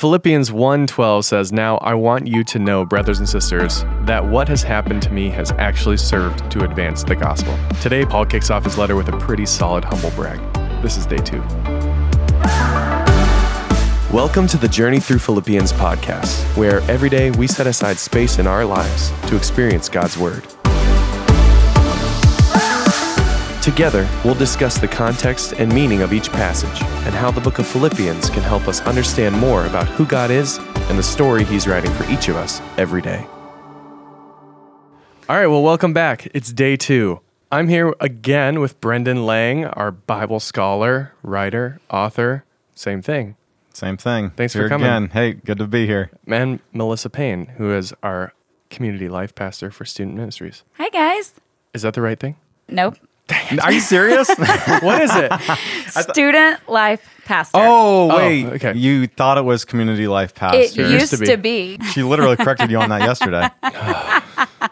Philippians 1:12 says, "Now I want you to know, brothers and sisters, that what has happened to me has actually served to advance the gospel." Today Paul kicks off his letter with a pretty solid humble brag. This is day 2. Welcome to the Journey Through Philippians podcast, where every day we set aside space in our lives to experience God's Word. Together, we'll discuss the context and meaning of each passage and how the book of Philippians can help us understand more about who God is and the story He's writing for each of us every day. All right, well, welcome back. It's day two. I'm here again with Brendan Lang, our Bible scholar, writer, author, same thing. Same thing. Thanks for coming. Again. Hey, good to be here. and Melissa Payne, who is our community life pastor for student ministries. Hi, guys. Is that the right thing? Nope. Are you serious? What is it? Student life pastor. Oh, oh, wait. okay. You thought it was community life it pastor. used, to to, be. be. she literally corrected you on that yesterday.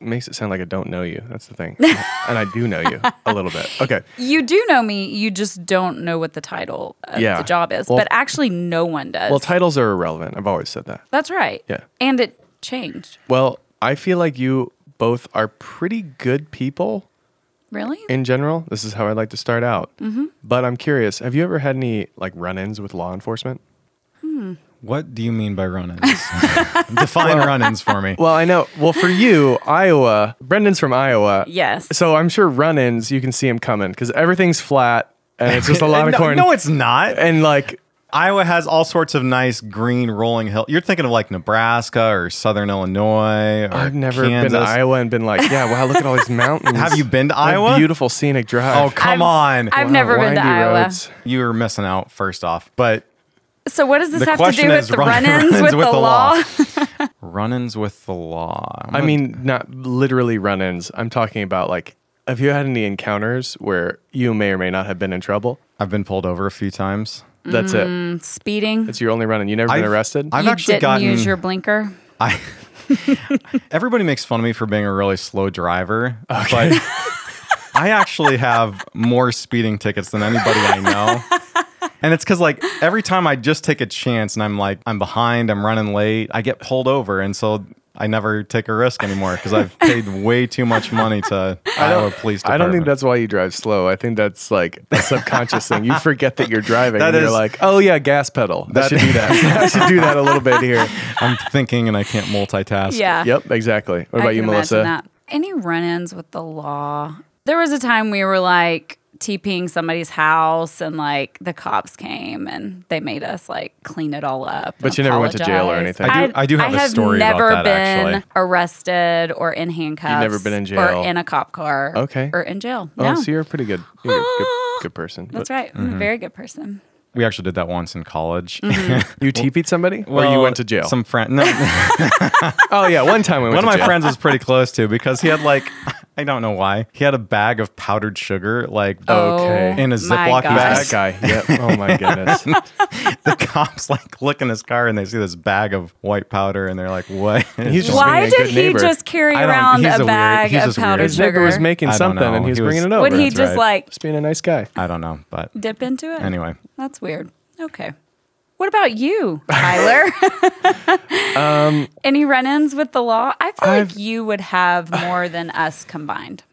makes it sound like I don't know you. That's the thing. and I do know you a little bit. Okay. You do know me. You just don't know what the title of Yeah. the job is. Well- but actually, no one does. Well, titles are irrelevant. I've always said that. That's right. Yeah. And it changed. Well, I feel like you both are pretty good people Really? in general. This is how I'd like to start out. Mm-hmm. But I'm curious have you ever had any like run ins with law enforcement? What do you mean by run ins? Define run ins for me. Well, I know. Well, for you, Iowa, Brendan's from Iowa. Yes. So I'm sure run ins, you can see them coming because everything's flat and it's just a lot of no, corn. no, it's not. and like, Iowa has all sorts of nice green rolling hills. You're thinking of like Nebraska or Southern Illinois. Or I've never been to Iowa and been like, yeah, wow, look at all these mountains. Have you been to What Iowa? Beautiful scenic drive. Oh, come I've- on. I've Wow, never been to windy Iowa. roads. You were missing out, first off. But So, what does this The have to question do with the run- run-ins run-ins with, with the, the law? law. run ins with the law. I mean, not literally run ins. I'm talking about like, have you had any encounters where you may or may not have been in trouble? I've been pulled over a few times. That's it. Mm, speeding. It's your only run in. You never been I've- arrested? I've you actually didn't gotten. use your blinker. I, everybody makes fun of me for being a really slow driver, but I actually have more speeding tickets than anybody I know. And it's because like every time I just take a chance and I'm like I'm behind, I'm running late, I get pulled over, and so I never take a risk anymore because I've paid way too much money to Iowa Police I don't think that's why you drive slow. I think that's like a subconscious thing. You forget that you're driving That and you're like, oh yeah, gas pedal. I That- should do that. I should do that a little bit here. I'm thinking and I can't multitask. Yeah. Yep, exactly. What I about you, Melissa? That. Any run-ins with the law? There was a time we were like TPing somebody's house, and like the cops came and they made us like clean it all up. But you never went to jail or anything. I do- I do have a have story about never that, been actually. arrested or in handcuffs. You've never been in jail. or in a cop car. Okay. or in jail. Oh, no, so you're a pretty good, you're a good, good person. that's But right. I'm Mm-hmm. a very good person. We actually did that once in college. Mm-hmm. You TP'd somebody, or you went to jail? Some friend. No, oh yeah, one time we went one of my jail. friends was pretty close to because he had like I don't know why he had a bag of powdered sugar like Okay. in a Ziploc bag. That guy. Yep. Oh my goodness. the cops like look in his car and they see this bag of white powder and they're like, "What?" He's just Why being a did good he neighbor. just carry I don't- around he's a a weird- bag he's of just weird. powdered His neighbor sugar? was making don't something, know. and he was He was- bringing it over. Would he That's just right. like just being a nice guy? I don't know, but dip into it? anyway, That's weird. Okay. What about you, Tyler? Any run-ins with the law? I feel Um, I've- like you would have more than us combined.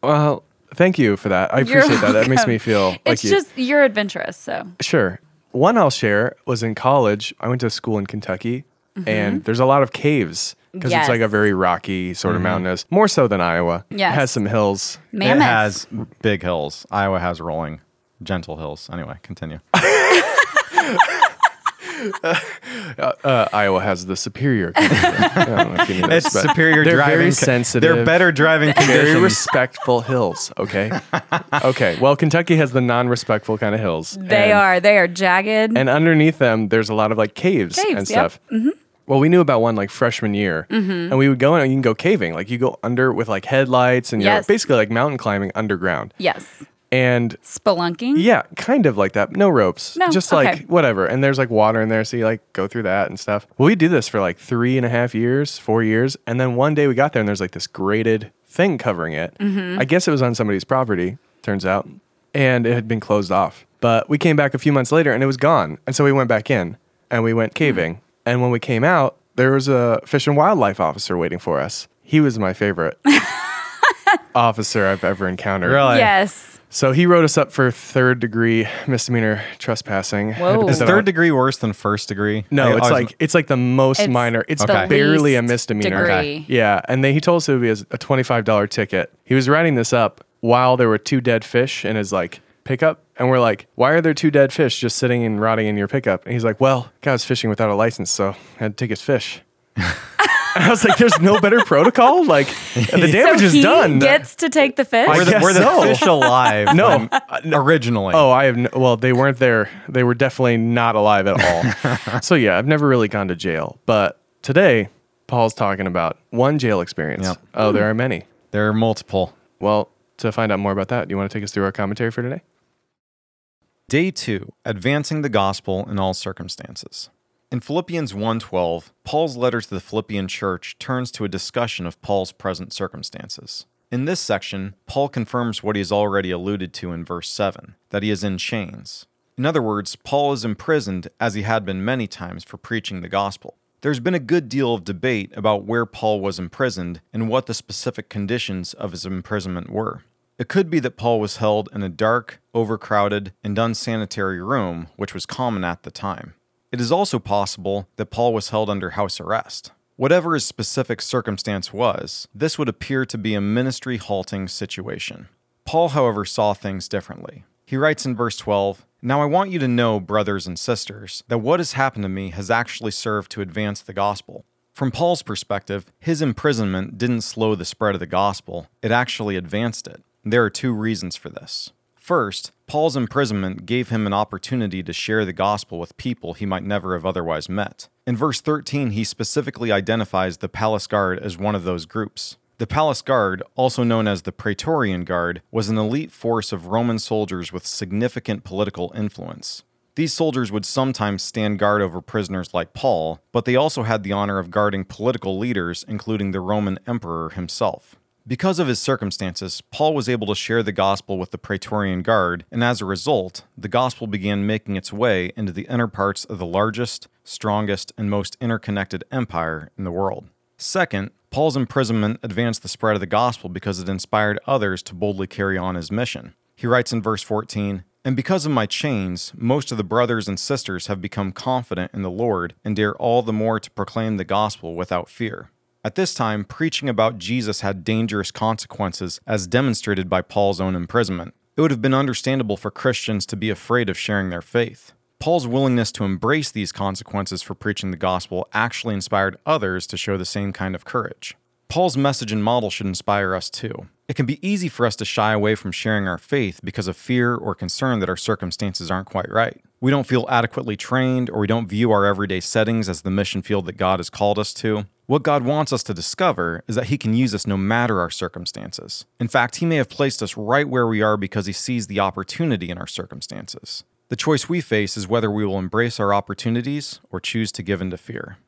Well, thank you for that. I You're appreciate that. That makes me feel like It's you. just you're adventurous, so Sure. One I'll share was in college. I went to school in Kentucky, Mm-hmm. and there's a lot of caves because it's like a very rocky sort of mountainous, more so than Iowa. Yes. It has some hills. mammoth. it has big hills. Iowa has rolling, gentle hills. Anyway, continue. Uh, uh, Iowa has the superior. I don't know if this, It's but superior they're driving. Very sensitive. They're better driving Very conditions. respectful hills. Okay. okay. Well, Kentucky has the non-respectful kind of hills. They and- are. They are jagged. And underneath them, there's a lot of like caves, Caves, and yep. stuff. Mm-hmm. Well, we knew about one like freshman year, mm-hmm. and we would go in and you can go caving. Like you go under with like headlights, and you're basically like mountain climbing underground. yes. And Spelunking. yeah, kind of like that. No ropes. No, Just okay. like whatever. And there's like water in there, so you like go through that and stuff. Well, we do this for like three and a half years, four years, and then one day we got there and there's like this graded thing covering it. Mm-hmm. I guess it was on somebody's property. Turns out, and it had been closed off. But we came back a few months later and it was gone, and so we went back in. and we went caving. And when we came out, there was a fish and wildlife officer waiting for us. He was my favorite officer I've ever encountered. Really? Yes. So he wrote us up for third degree misdemeanor trespassing. Whoa. Is Is third degree worse than first degree? No, I it's always- like it's like the most It's minor. It's the barely a least misdemeanor. degree. Yeah, and then he told us it would be a a twenty-five dollar ticket. He was writing this up while there were two dead fish in his like pickup, and we're like, "Why are there two dead fish just sitting and rotting in your pickup?" And he's like, "Well, guy was fishing without a license, so I had to take his fish." and I was like, "There's no better protocol. Like the damage so is he done." gets to take the fish. were the, guess were the so. fish alive? No. when- uh, originally. Oh, I have. No, well, they weren't there. They were definitely not alive at all. so yeah, I've never really gone to jail. But today, Paul's talking about one jail experience. Yep. Oh, there are many. there are multiple. Well, to find out more about that, do you want to take us through our commentary for today? Day 2, advancing the gospel in all circumstances. In Philippians 1:12, Paul's letter to the Philippian church turns to a discussion of Paul's present circumstances. In this section, Paul confirms what he has already alluded to in verse 7, that he is in chains. In other words, Paul is imprisoned as he had been many times for preaching the gospel. There's been a good deal of debate about where Paul was imprisoned and what the specific conditions of his imprisonment were. It could be that Paul was held in a dark, overcrowded, and unsanitary room, which was common at the time. It is also possible that Paul was held under house arrest. Whatever his specific circumstance was, this would appear to be a ministry halting situation. Paul, however, saw things differently. He writes in verse 12 Now I want you to know, brothers and sisters, that what has happened to me has actually served to advance the gospel. From Paul's perspective, his imprisonment didn't slow the spread of the gospel, it actually advanced it. There are two reasons for this. First, Paul's imprisonment gave him an opportunity to share the gospel with people he might never have otherwise met. In verse 13, he specifically identifies the palace guard as one of those groups. The palace guard, also known as the Praetorian Guard, was an elite force of Roman soldiers with significant political influence. These soldiers would sometimes stand guard over prisoners like Paul, but they also had the honor of guarding political leaders, including the Roman emperor himself. Because of his circumstances, Paul was able to share the gospel with the Praetorian Guard, and as a result, the gospel began making its way into the inner parts of the largest, strongest, and most interconnected empire in the world. Second, Paul's imprisonment advanced the spread of the gospel because it inspired others to boldly carry on his mission. He writes in verse 14, And because of my chains, most of the brothers and sisters have become confident in the Lord and dare all the more to proclaim the gospel without fear. At this time, preaching about Jesus had dangerous consequences, as demonstrated by Paul's own imprisonment. It would have been understandable for Christians to be afraid of sharing their faith. Paul's willingness to embrace these consequences for preaching the gospel actually inspired others to show the same kind of courage. Paul's message and model should inspire us too. It can be easy for us to shy away from sharing our faith because of fear or concern that our circumstances aren't quite right. We don't feel adequately trained, or we don't view our everyday settings as the mission field that God has called us to. What God wants us to discover is that He can use us no matter our circumstances. In fact, He may have placed us right where we are because He sees the opportunity in our circumstances. The choice we face is whether we will embrace our opportunities or choose to give in to fear.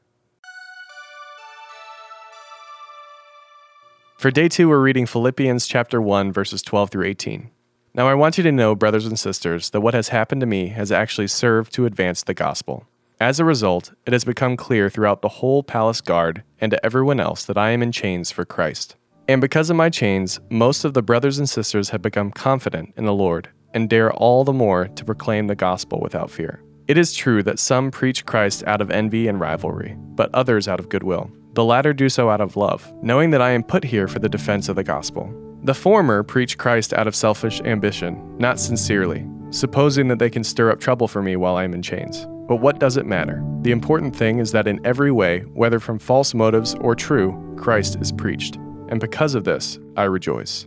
For day two, we're reading Philippians chapter 1, verses 12 through 18. Now, I want you to know, brothers and sisters, that what has happened to me has actually served to advance the gospel. As a result, it has become clear throughout the whole palace guard and to everyone else that I am in chains for Christ. And because of my chains, most of the brothers and sisters have become confident in the Lord and dare all the more to proclaim the gospel without fear. It is true that some preach Christ out of envy and rivalry, but others out of goodwill. The latter do so out of love, knowing that I am put here for the defense of the gospel. The former preach Christ out of selfish ambition, not sincerely, supposing that they can stir up trouble for me while I am in chains. But what does it matter? The important thing is that in every way, whether from false motives or true, Christ is preached. And because of this, I rejoice.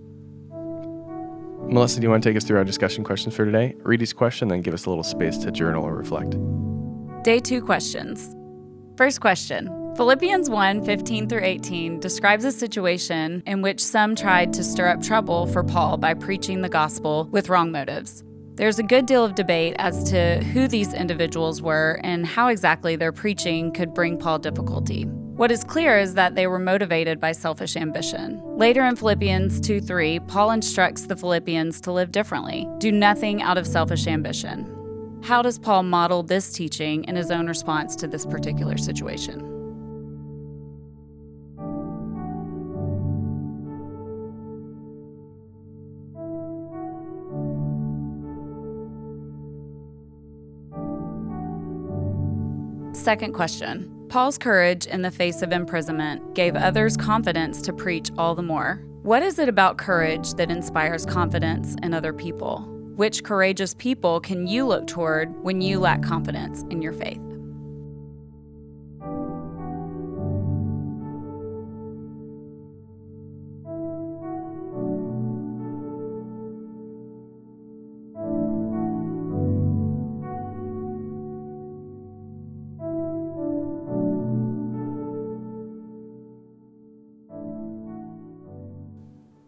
Melissa, do you want to take us through our discussion questions for today? Read each question, then give us a little space to journal or reflect. Day two questions. First question Philippians 1 15 through 18 describes a situation in which some tried to stir up trouble for Paul by preaching the gospel with wrong motives. There's a good deal of debate as to who these individuals were and how exactly their preaching could bring Paul difficulty. What is clear is that they were motivated by selfish ambition. Later in Philippians 2 3, Paul instructs the Philippians to live differently, do nothing out of selfish ambition. How does Paul model this teaching in his own response to this particular situation? Second question Paul's courage in the face of imprisonment gave others confidence to preach all the more. What is it about courage that inspires confidence in other people? Which courageous people can you look toward when you lack confidence in your faith?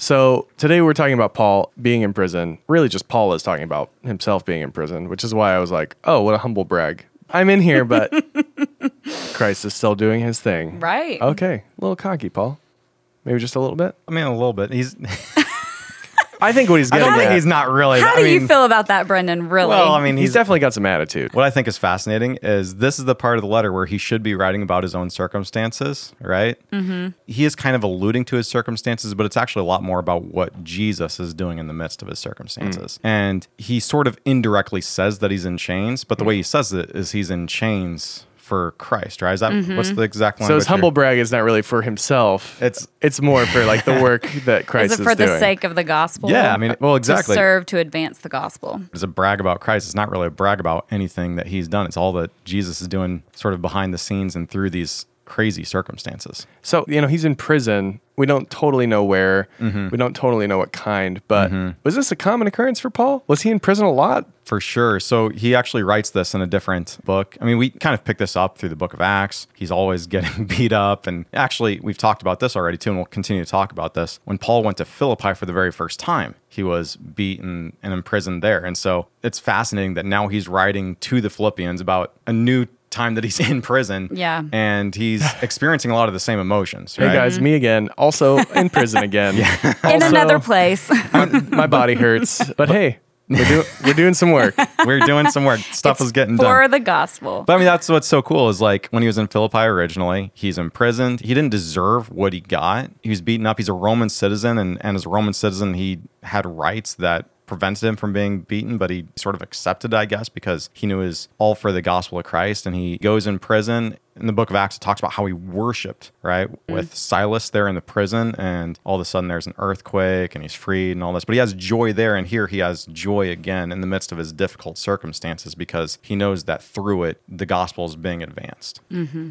So today we're talking about Paul being in prison. Really, just Paul is talking about himself being in prison, which is why I was like, oh, what a humble brag. I'm in here, but Christ is still doing his thing. Right. Okay. A little cocky, Paul. Maybe just a little bit. I mean, a little bit. He's. I think what he's I getting don't think at- he's not really. How I do mean, you feel about that, Brendan? Really? Well, I mean, he's he's, definitely got some attitude. What I think is fascinating is this is the part of the letter where he should be writing about his own circumstances, right? Mm-hmm. He is kind of alluding to his circumstances, but it's actually a lot more about what Jesus is doing in the midst of his circumstances. And he sort of indirectly says that he's in chains, but the way he says it is he's in chains for Christ, right? Is that what's mm-hmm. the exact one? So language? his humble brag is not really for himself. It's- it's more for like the work that Christ is is, it for the doing. sake of the gospel? Yeah, I mean, well, exactly. To serve to advance the gospel. It's a brag about Christ. It's not really a brag about anything that he's done. It's all that Jesus is doing sort of behind the scenes and through these crazy circumstances. So, you know, he's in prison. We don't totally know where. Mm-hmm. We don't totally know what kind, but was this a common occurrence for Paul? Was he in prison a lot? For sure. So he actually writes this in a different book. I mean, we kind of pick this up through the book of Acts. He's always getting beat up. And actually, we've talked about this already too, and we'll continue to talk about this. When Paul went to Philippi for the very first time, he was beaten and imprisoned there. And so it's fascinating that now he's writing to the Philippians about a new time that he's in prison. Yeah. And he's experiencing a lot of the same emotions. Hey right? guys, me again. Also in prison again. yeah. In another place. my body hurts, but hey, we're doing we're doing some work. We're doing some work. Stuff is getting done. for the gospel. But I mean, that's what's so cool is like when he was in Philippi originally, he's imprisoned. He didn't deserve what he got. He was beaten up. He's a Roman citizen, and, and as a Roman citizen, he had rights that prevented him from being beaten, but he sort of accepted, I guess, because he knew was all for the gospel of Christ. And he goes in prison. In the book of Acts, it talks about how he worshiped, right, with Silas there in the prison. And all of a sudden, there's an earthquake and he's freed and all this. But he has joy there. And here he has joy again in the midst of his difficult circumstances because he knows that through it, the gospel is being advanced.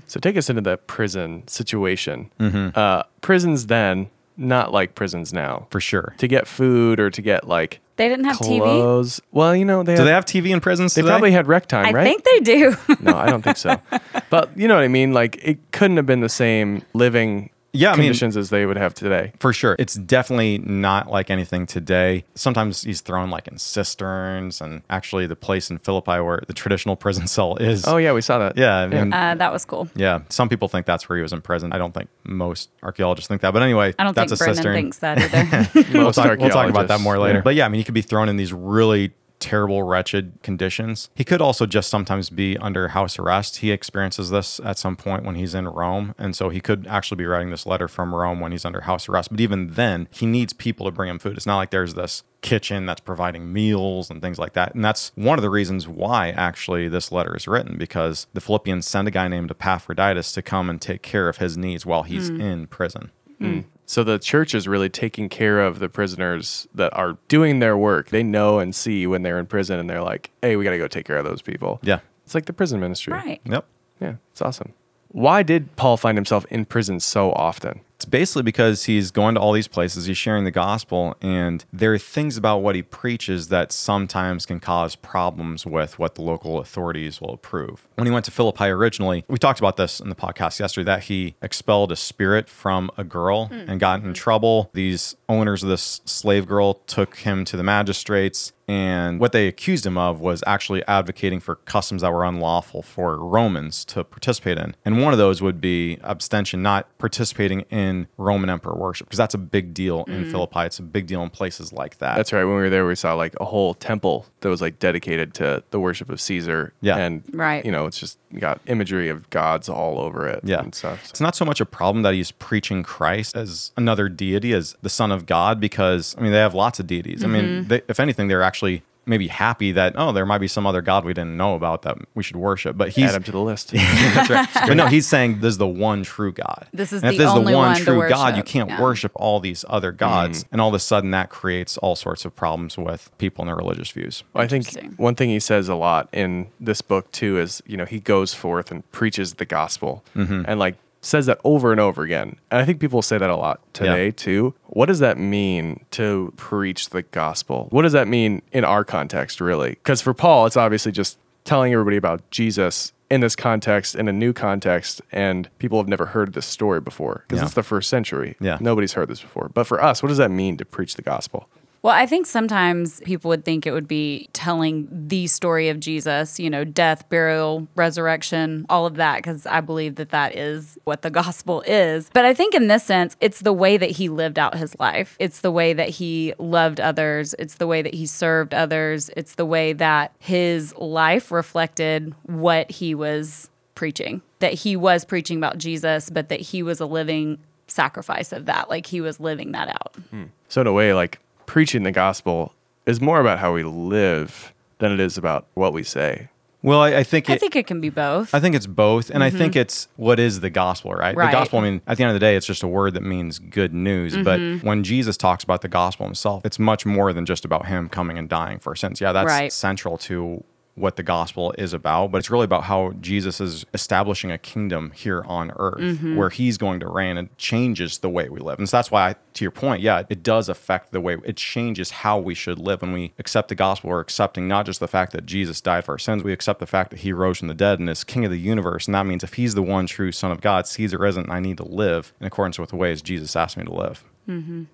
So take us into the prison situation. Mm-hmm. Uh, prisons then, not like prisons now. For sure. To get food or to get like They didn't have TV. clothes. Well, you know they Do had, they have TV in prisons they today? probably had rec time, I right? I think they do. no, I don't think so. but you know what I mean. Like it couldn't have been the same living Yeah, I mean- conditions as they would have today. For sure. It's definitely not like anything today. Sometimes he's thrown like in cisterns and actually the place in Philippi where the traditional prison cell is. Oh yeah, we saw that. Yeah. And, uh, that was cool. yeah. Some people think that's where he was in prison. I don't think most archaeologists think that. But anyway, I don't that's think a Brendan cistern. thinks that either. we'll, talk, we'll talk about that more later. yeah. But yeah, I mean, he could be thrown in these really terrible, wretched conditions. He could also just sometimes be under house arrest. He experiences this at some point when he's in Rome. And so he could actually be writing this letter from Rome when he's under house arrest. But even then, he needs people to bring him food. It's not like there's this kitchen that's providing meals and things like that. And that's one of the reasons why actually this letter is written because the Philippians send a guy named Epaphroditus to come and take care of his needs while he's hmm. in prison. Hmm. So the church is really taking care of the prisoners that are doing their work. They know and see when they're in prison, and they're like, "Hey, we got to go take care of those people." Yeah. it's like the prison ministry. right. Yep. Yeah, it's awesome. Why did Paul find himself in prison so often? It's basically because he's going to all these places, he's sharing the gospel, and there are things about what he preaches that sometimes can cause problems with what the local authorities will approve. When he went to Philippi originally, we talked about this in the podcast yesterday that he expelled a spirit from a girl hmm. and got in trouble. These owners of this slave girl took him to the magistrates And what they accused him of was actually advocating for customs that were unlawful for Romans to participate in. And one of those would be abstention, not participating in Roman emperor worship, because that's a big deal in mm-hmm. Philippi. It's a big deal in places like that. That's right. When we were there, we saw like a whole temple that was like dedicated to the worship of Caesar. Yeah. And, Right. you know, it's just got imagery of gods all over it Yeah. and stuff. It's not so much a problem that he's preaching Christ as another deity, as the Son of God, because, I mean, they have lots of deities. I mean, mm-hmm. they, if anything, they're actually maybe happy that, oh, there might be some other God we didn't know about that we should worship. But he's. Add him to the list. That's right. but no, he's saying this is the one true God. This is and if the this is only the one one true God, you can't Yeah. worship all these other gods. Mm. And all of a sudden, that creates all sorts of problems with people and their religious views. Well, I think one thing he says a lot in this book too is, you know, he goes forth and preaches the gospel Mm-hmm. and like says that over and over again. And I think people say that a lot today too. What does that mean to preach the gospel? What does that mean in our context, really? Because for Paul, it's obviously just telling everybody about Jesus in this context, in a new context, and people have never heard this story before because Yeah. it's the first century. Yeah. Nobody's heard this before. But for us, what does that mean to preach the gospel? Well, I think sometimes people would think it would be telling the story of Jesus, you know, death, burial, resurrection, all of that, because I believe that that is what the gospel is. But I think in this sense, it's the way that he lived out his life. It's the way that he loved others. It's the way that he served others. It's the way that his life reflected what he was preaching, that he was preaching about Jesus, but that he was a living sacrifice of that. Like he was living that out. Hmm. So in a way, like preaching the gospel is more about how we live than it is about what we say. Well, I, I think I it, think it can be both. I think it's both, and I mm-hmm. think it's what is the gospel, right? Right. The gospel. I mean, at the end of the day, it's just a word that means good news. But mm-hmm. when Jesus talks about the gospel himself, it's much more than just about him coming and dying for our sins. Yeah, that's Right. central to what the gospel is about, but it's really about how Jesus is establishing a kingdom here on earth mm-hmm. where he's going to reign and changes the way we live. And so that's why, I, to your point, yeah, it does affect the way it changes how we should live. When we accept the gospel, we're accepting not just the fact that Jesus died for our sins, we accept the fact that he rose from the dead and is king of the universe. And that means if he's the one true son of God, Caesar isn't, I need to live in accordance with the ways Jesus asked me to live. Mm-hmm.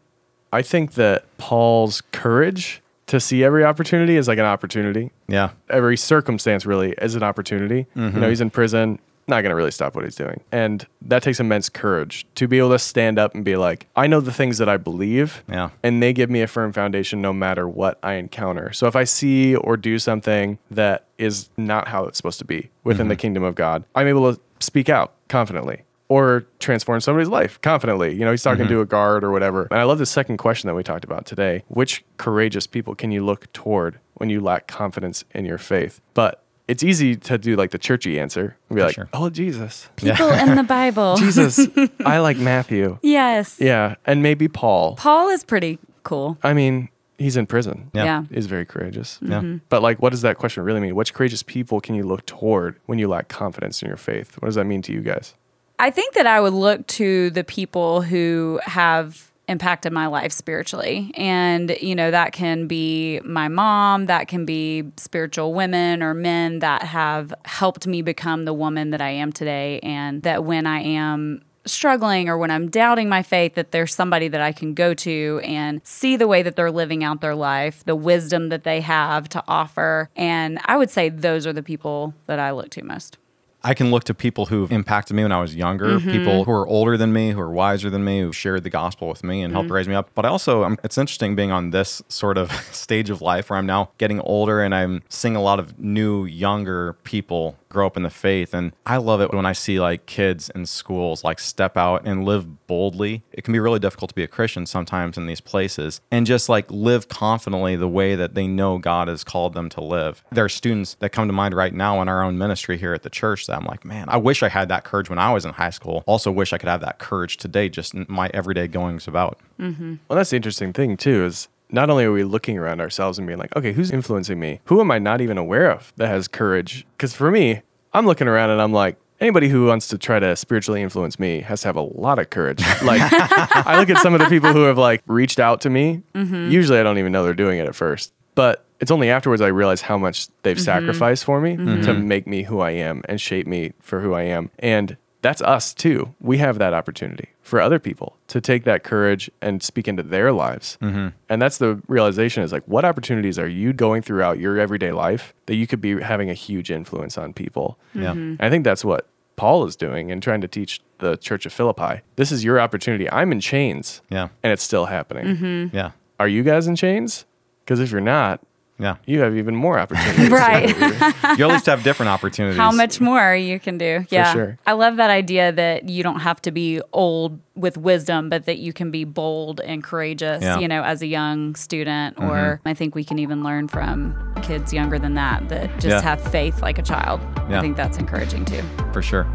I think that Paul's courage to see every opportunity as like an opportunity. Yeah. Every circumstance really is an opportunity. You know, mm-hmm. he's in prison, not going to really stop what he's doing. And that takes immense courage to be able to stand up and be like, I know the things that I believe. Yeah. And they give me a firm foundation no matter what I encounter. So if I see or do something that is not how it's supposed to be within the mm-hmm. kingdom of God, I'm able to speak out confidently or transform somebody's life confidently. You know, he's talking mm-hmm. to a guard or whatever. And I love the second question that we talked about today. Which courageous people can you look toward when you lack confidence in your faith? But it's easy to do like the churchy answer and be For like, sure. oh, Jesus. People in the Bible. Jesus, I like Matthew. Yes. Yeah. And maybe Paul. Paul is pretty cool. I mean, he's in prison. Yeah. Yeah. He's very courageous. Yeah. Mm-hmm. But like, what does that question really mean? Which courageous people can you look toward when you lack confidence in your faith? What does that mean to you guys? I think that I would look to the people who have impacted my life spiritually. And, you know, that can be my mom, that can be spiritual women or men that have helped me become the woman that I am today. And that when I am struggling or when I'm doubting my faith, that there's somebody that I can go to and see the way that they're living out their life, the wisdom that they have to offer. And I would say those are the people that I look to most. I can look to people who've impacted me when I was younger, Mm-hmm. people who are older than me, who are wiser than me, who shared the gospel with me and Mm-hmm. helped raise me up. But I also, um, it's interesting being on this sort of stage of life where I'm now getting older and I'm seeing a lot of new, younger people grow up in the faith. And I love it when I see like kids in schools like step out and live boldly. It can be really difficult to be a Christian sometimes in these places and just like live confidently the way that they know God has called them to live. There are students that come to mind right now in our own ministry here at the church that I'm like, man, I wish I had that courage when I was in high school. Also, wish I could have that courage today, just in my everyday goings about. Mm-hmm. Well, that's the interesting thing too. Is not only are we looking around ourselves and being like, okay, who's influencing me? Who am I not even aware of that has courage? Because for me, I'm looking around and I'm like, anybody who wants to try to spiritually influence me has to have a lot of courage. Like, I look at some of the people who have like reached out to me. Mm-hmm. Usually, I don't even know they're doing it at first, but it's only afterwards I realize how much they've mm-hmm. sacrificed for me mm-hmm. to make me who I am and shape me for who I am. And that's us too. We have that opportunity for other people to take that courage and speak into their lives. Mm-hmm. And that's the realization is like, what opportunities are you going throughout your everyday life that you could be having a huge influence on people? Yeah. And I think that's what Paul is doing and trying to teach the church of Philippi. This is your opportunity. I'm in chains Yeah. and it's still happening. Yeah. Are you guys in chains? Because if you're not, Yeah. you have even more opportunities. Right. You at least have different opportunities. How much more you can do. Yeah. sure. I love that idea that you don't have to be old with wisdom, but that you can be bold and courageous, Yeah. you know, as a young student. Or mm-hmm. I think we can even learn from kids younger than that that just Yeah. have faith like a child. Yeah. I think that's encouraging too. For sure.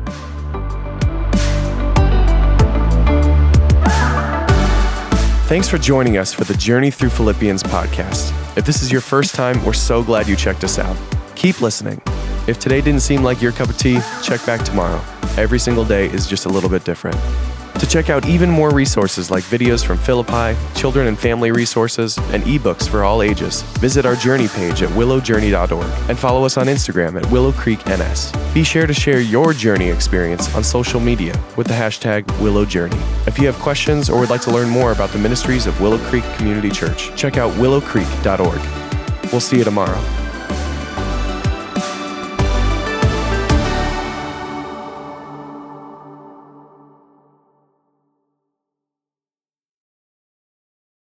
Thanks for joining us for the Journey Through Philippians podcast. If this is your first time, we're so glad you checked us out. Keep listening. If today didn't seem like your cup of tea, check back tomorrow. Every single day is just a little bit different. To check out even more resources like videos from Philippi, children and family resources, and ebooks for all ages, visit our journey page at willowjourney.org and follow us on Instagram at Willow Creek NS. Be sure to share your journey experience on social media with the hashtag WillowJourney. If you have questions or would like to learn more about the ministries of Willow Creek Community Church, check out willowcreek.org. We'll see you tomorrow.